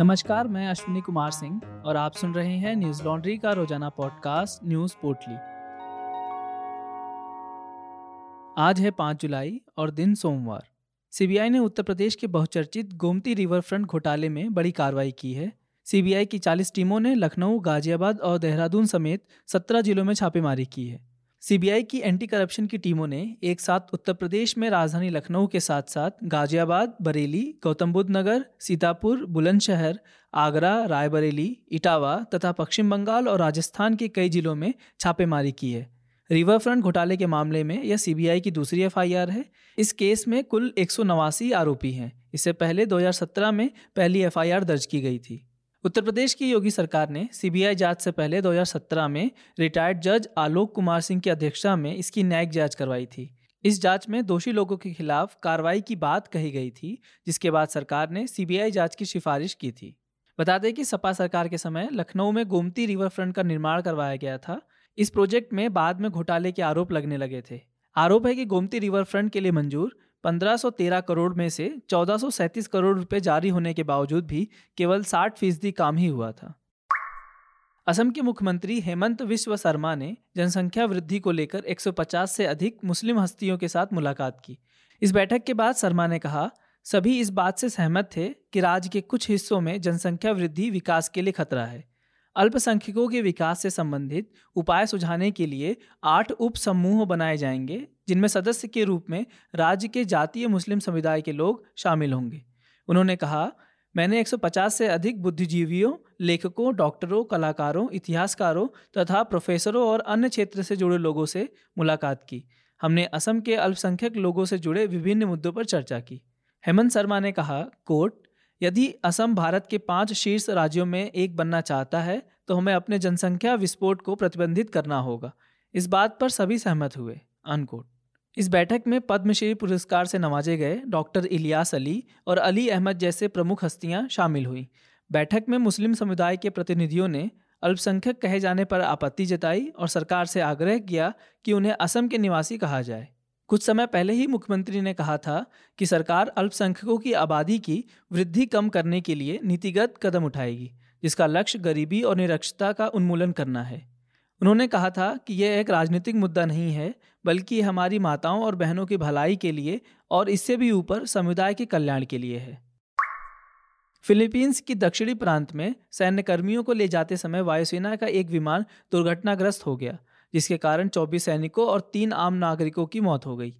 नमस्कार, मैं अश्विनी कुमार सिंह और आप सुन रहे हैं न्यूज़ लॉन्ड्री का रोज़ाना पॉडकास्ट न्यूज़ पोर्टली। आज है पाँच जुलाई और दिन सोमवार। सीबीआई ने उत्तर प्रदेश के बहुचर्चित गोमती रिवर फ्रंट घोटाले में बड़ी कार्रवाई की है। सीबीआई की 40 टीमों ने लखनऊ, गाजियाबाद और देहरादून समेत 17 जिलों में छापेमारी की है। सीबीआई की एंटी करप्शन की टीमों ने एक साथ उत्तर प्रदेश में राजधानी लखनऊ के साथ साथ गाजियाबाद, बरेली गौतम बुद्ध नगर सीतापुर, बुलंदशहर, आगरा, रायबरेली, इटावा तथा पश्चिम बंगाल और राजस्थान के कई जिलों में छापेमारी की है। रिवर फ्रंट घोटाले के मामले में यह सीबीआई की दूसरी एफआईआर है। इस केस में कुल एक सौ नवासी आरोपी हैं। इससे पहले 2017 में पहली एफआईआर दर्ज की गई थी। उत्तर प्रदेश की योगी सरकार ने सीबीआई जाँच से पहले 2017 में रिटायर्ड जज आलोक कुमार सिंह की अध्यक्षता में इसकी न्यायिक जाँच करवाई थी। इस जाँच में दोषी लोगों के खिलाफ कार्रवाई की बात कही गई थी, जिसके बाद सरकार ने सीबीआई जाँच की सिफारिश की थी। बता दें कि सपा सरकार के समय लखनऊ में गोमती रिवर फ्रंट का निर्माण करवाया गया था। इस प्रोजेक्ट में बाद में घोटाले के आरोप लगने लगे थे। आरोप है कि गोमती रिवर फ्रंट के लिए मंजूर 1513 करोड़ में से चौदह करोड़ रुपए जारी होने के बावजूद भी केवल 60 फ़ीसदी काम ही हुआ था। असम के मुख्यमंत्री हेमंत विश्व शर्मा ने जनसंख्या वृद्धि को लेकर 150 से अधिक मुस्लिम हस्तियों के साथ मुलाकात की। इस बैठक के बाद शर्मा ने कहा, सभी इस बात से सहमत थे कि राज्य के कुछ हिस्सों में जनसंख्या वृद्धि विकास के लिए खतरा है। अल्पसंख्यकों के विकास से संबंधित उपाय सुझाने के लिए आठ उप समूह बनाए जाएँगे, जिनमें सदस्य के रूप में राज्य के जातीय मुस्लिम समुदाय के लोग शामिल होंगे। उन्होंने कहा, मैंने 150 से अधिक बुद्धिजीवियों, लेखकों, डॉक्टरों, कलाकारों, इतिहासकारों तथा प्रोफेसरों और अन्य क्षेत्र से जुड़े लोगों से मुलाकात की। हमने असम के अल्पसंख्यक लोगों से जुड़े विभिन्न मुद्दों पर चर्चा की। हेमंत शर्मा ने कहा, कोर्ट यदि असम भारत के पाँच शीर्ष राज्यों में एक बनना चाहता है तो हमें अपने जनसंख्या विस्फोट को प्रतिबंधित करना होगा। इस बात पर सभी सहमत हुए अनकोट इस बैठक में पद्मश्री पुरस्कार से नवाजे गए डॉक्टर इलियास अली और अली अहमद जैसे प्रमुख हस्तियाँ शामिल हुई। बैठक में मुस्लिम समुदाय के प्रतिनिधियों ने अल्पसंख्यक कहे जाने पर आपत्ति जताई और सरकार से आग्रह किया कि उन्हें असम के निवासी कहा जाए। कुछ समय पहले ही मुख्यमंत्री ने कहा था कि सरकार अल्पसंख्यकों की आबादी की वृद्धि कम करने के लिए नीतिगत कदम उठाएगी, जिसका लक्ष्य गरीबी और निरक्षता का उन्मूलन करना है। उन्होंने कहा था कि यह एक राजनीतिक मुद्दा नहीं है, बल्कि हमारी माताओं और बहनों की भलाई के लिए और इससे भी ऊपर समुदाय के कल्याण के लिए है। फिलीपींस की दक्षिणी प्रांत में सैन्य कर्मियों को ले जाते समय वायुसेना का एक विमान दुर्घटनाग्रस्त हो गया जिसके कारण 24 सैनिकों और तीन आम नागरिकों की मौत हो गई।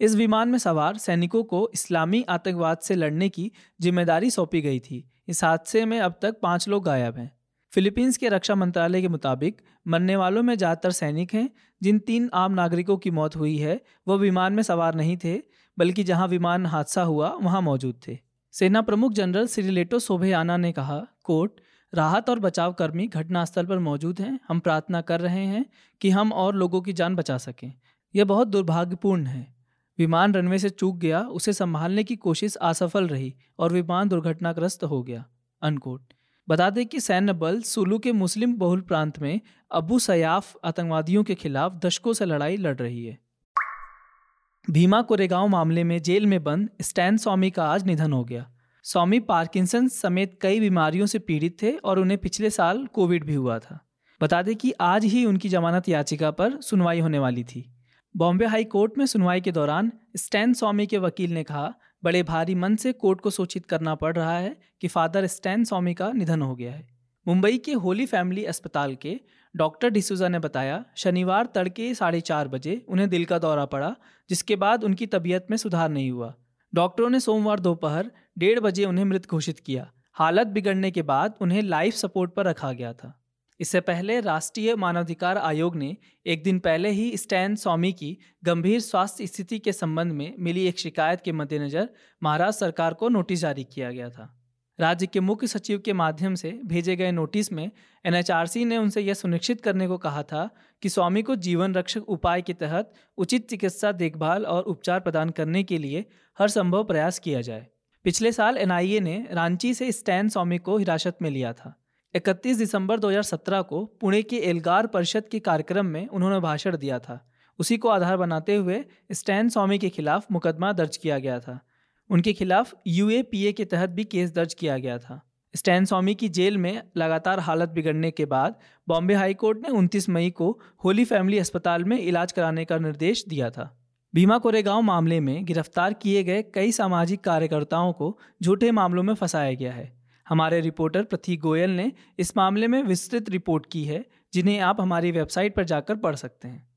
इस विमान में सवार सैनिकों को इस्लामी आतंकवाद से लड़ने की ज़िम्मेदारी सौंपी गई थी। इस हादसे में अब तक पाँच लोग गायब हैं। फिलीपींस के रक्षा मंत्रालय के मुताबिक, मरने वालों में ज़्यादातर सैनिक हैं। जिन तीन आम नागरिकों की मौत हुई है वह विमान में सवार नहीं थे, बल्कि जहाँ विमान हादसा हुआ, वहाँ मौजूद थे। सेना प्रमुख जनरल श्रीलेटो सोभेयाना ने कहा, कोर्ट राहत और बचाव कर्मी घटनास्थल पर मौजूद हैं। हम प्रार्थना कर रहे हैं कि हम और लोगों की जान बचा सकें। यह बहुत दुर्भाग्यपूर्ण है। विमान रनवे से चूक गया, उसे संभालने की कोशिश असफल रही और विमान दुर्घटनाग्रस्त हो गया। अनकोट। बता दें कि सैन्य बल सुलू के मुस्लिम बहुल प्रांत में अबू सयाफ आतंकवादियों के खिलाफ दशकों से लड़ाई लड़ रही है। भीमा कोरेगांव मामले में जेल में बंद, स्टैन स्वामी का आज निधन हो गया। स्वामी पार्किंसन समेत कई बीमारियों से पीड़ित थे और उन्हें पिछले साल कोविड भी हुआ था। बता दें कि आज ही उनकी जमानत याचिका पर सुनवाई होने वाली थी। बॉम्बे हाई कोर्ट में सुनवाई के दौरान स्टैन स्वामी के वकील ने कहा, बड़े भारी मन से कोर्ट को सूचित करना पड़ रहा है कि फादर स्टैन स्वामी का निधन हो गया है। मुंबई के होली फैमिली अस्पताल के डॉक्टर डिसूजा ने बताया, शनिवार तड़के साढ़े चार बजे उन्हें दिल का दौरा पड़ा, जिसके बाद उनकी तबीयत में सुधार नहीं हुआ। डॉक्टरों ने सोमवार दोपहर डेढ़ बजे उन्हें मृत घोषित किया। हालत बिगड़ने के बाद उन्हें लाइफ सपोर्ट पर रखा गया था। इससे पहले राष्ट्रीय मानवाधिकार आयोग ने एक दिन पहले ही स्टैन स्वामी की गंभीर स्वास्थ्य स्थिति के संबंध में मिली एक शिकायत के मद्देनजर महाराष्ट्र सरकार को नोटिस जारी किया गया था। राज्य के मुख्य सचिव के माध्यम से भेजे गए नोटिस में एनएचआरसी ने उनसे यह सुनिश्चित करने को कहा था कि स्वामी को जीवन रक्षक उपाय के तहत उचित चिकित्सा देखभाल और उपचार प्रदान करने के लिए हर संभव प्रयास किया जाए। पिछले साल एनआईए ने रांची से स्टैन स्वामी को हिरासत में लिया था। 31 दिसंबर 2017 को पुणे के एल्गार परिषद के कार्यक्रम में उन्होंने भाषण दिया था। उसी को आधार बनाते हुए स्टैन स्वामी के खिलाफ मुकदमा दर्ज किया गया था। उनके खिलाफ यूएपीए के तहत भी केस दर्ज किया गया था। स्टैन स्वामी की जेल में लगातार हालत बिगड़ने के बाद बॉम्बे हाई कोर्ट ने 29 मई को होली फैमिली अस्पताल में इलाज कराने का निर्देश दिया था। भीमा कोरेगांव मामले में गिरफ़्तार किए गए कई सामाजिक कार्यकर्ताओं को झूठे मामलों में फंसाया गया है। हमारे रिपोर्टर प्रतीक गोयल ने इस मामले में विस्तृत रिपोर्ट की है, जिन्हें आप हमारी वेबसाइट पर जाकर पढ़ सकते हैं।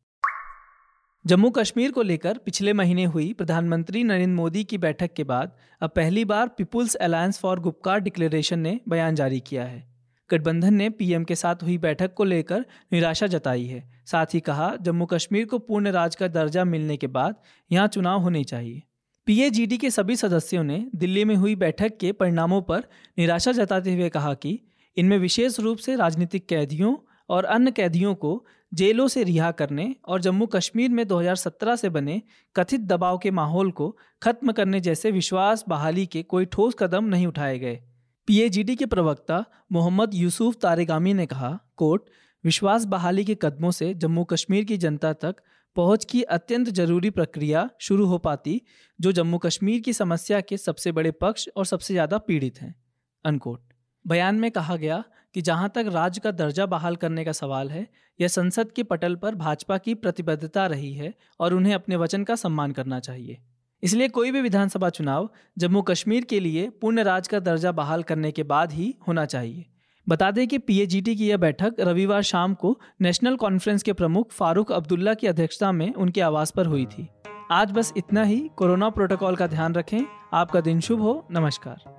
जम्मू कश्मीर को लेकर पिछले महीने हुई प्रधानमंत्री नरेंद्र मोदी की बैठक के बाद अब पहली बार people's alliance for Gupkar declaration ने बयान जारी किया है। गठबंधन ने पीएम के साथ हुई बैठक को लेकर निराशा जताई है। साथ ही कहा जम्मू कश्मीर को पूर्ण राज्य का दर्जा मिलने के बाद यहाँ चुनाव होने चाहिए। पीएजीडी के सभी सदस्यों ने दिल्ली में हुई बैठक के परिणामों पर निराशा जताते हुए कहा कि इनमें विशेष रूप से राजनीतिक कैदियों और अन्य कैदियों को जेलों से रिहा करने और जम्मू कश्मीर में 2017 से बने कथित दबाव के माहौल को खत्म करने जैसे विश्वास बहाली के कोई ठोस कदम नहीं उठाए गए। पीएजीडी के प्रवक्ता मोहम्मद यूसुफ तारेगामी ने कहा, कोर्ट, विश्वास बहाली के कदमों से जम्मू कश्मीर की जनता तक पहुँच की अत्यंत ज़रूरी प्रक्रिया शुरू हो पाती, जो जम्मू कश्मीर की समस्या के सबसे बड़े पक्ष और सबसे ज़्यादा पीड़ित हैं। अनकोट बयान में कहा गया कि जहाँ तक राज्य का दर्जा बहाल करने का सवाल है, यह संसद के पटल पर भाजपा की प्रतिबद्धता रही है और उन्हें अपने वचन का सम्मान करना चाहिए। इसलिए कोई भी विधानसभा चुनाव जम्मू कश्मीर के लिए पूर्ण राज का दर्जा बहाल करने के बाद ही होना चाहिए। बता दें कि पीएजीटी की यह बैठक रविवार शाम को नेशनल कॉन्फ्रेंस के प्रमुख फारूक अब्दुल्ला की अध्यक्षता में उनके आवास पर हुई थी। आज बस इतना ही। कोरोना प्रोटोकॉल का ध्यान रखें। आपका दिन शुभ हो। नमस्कार।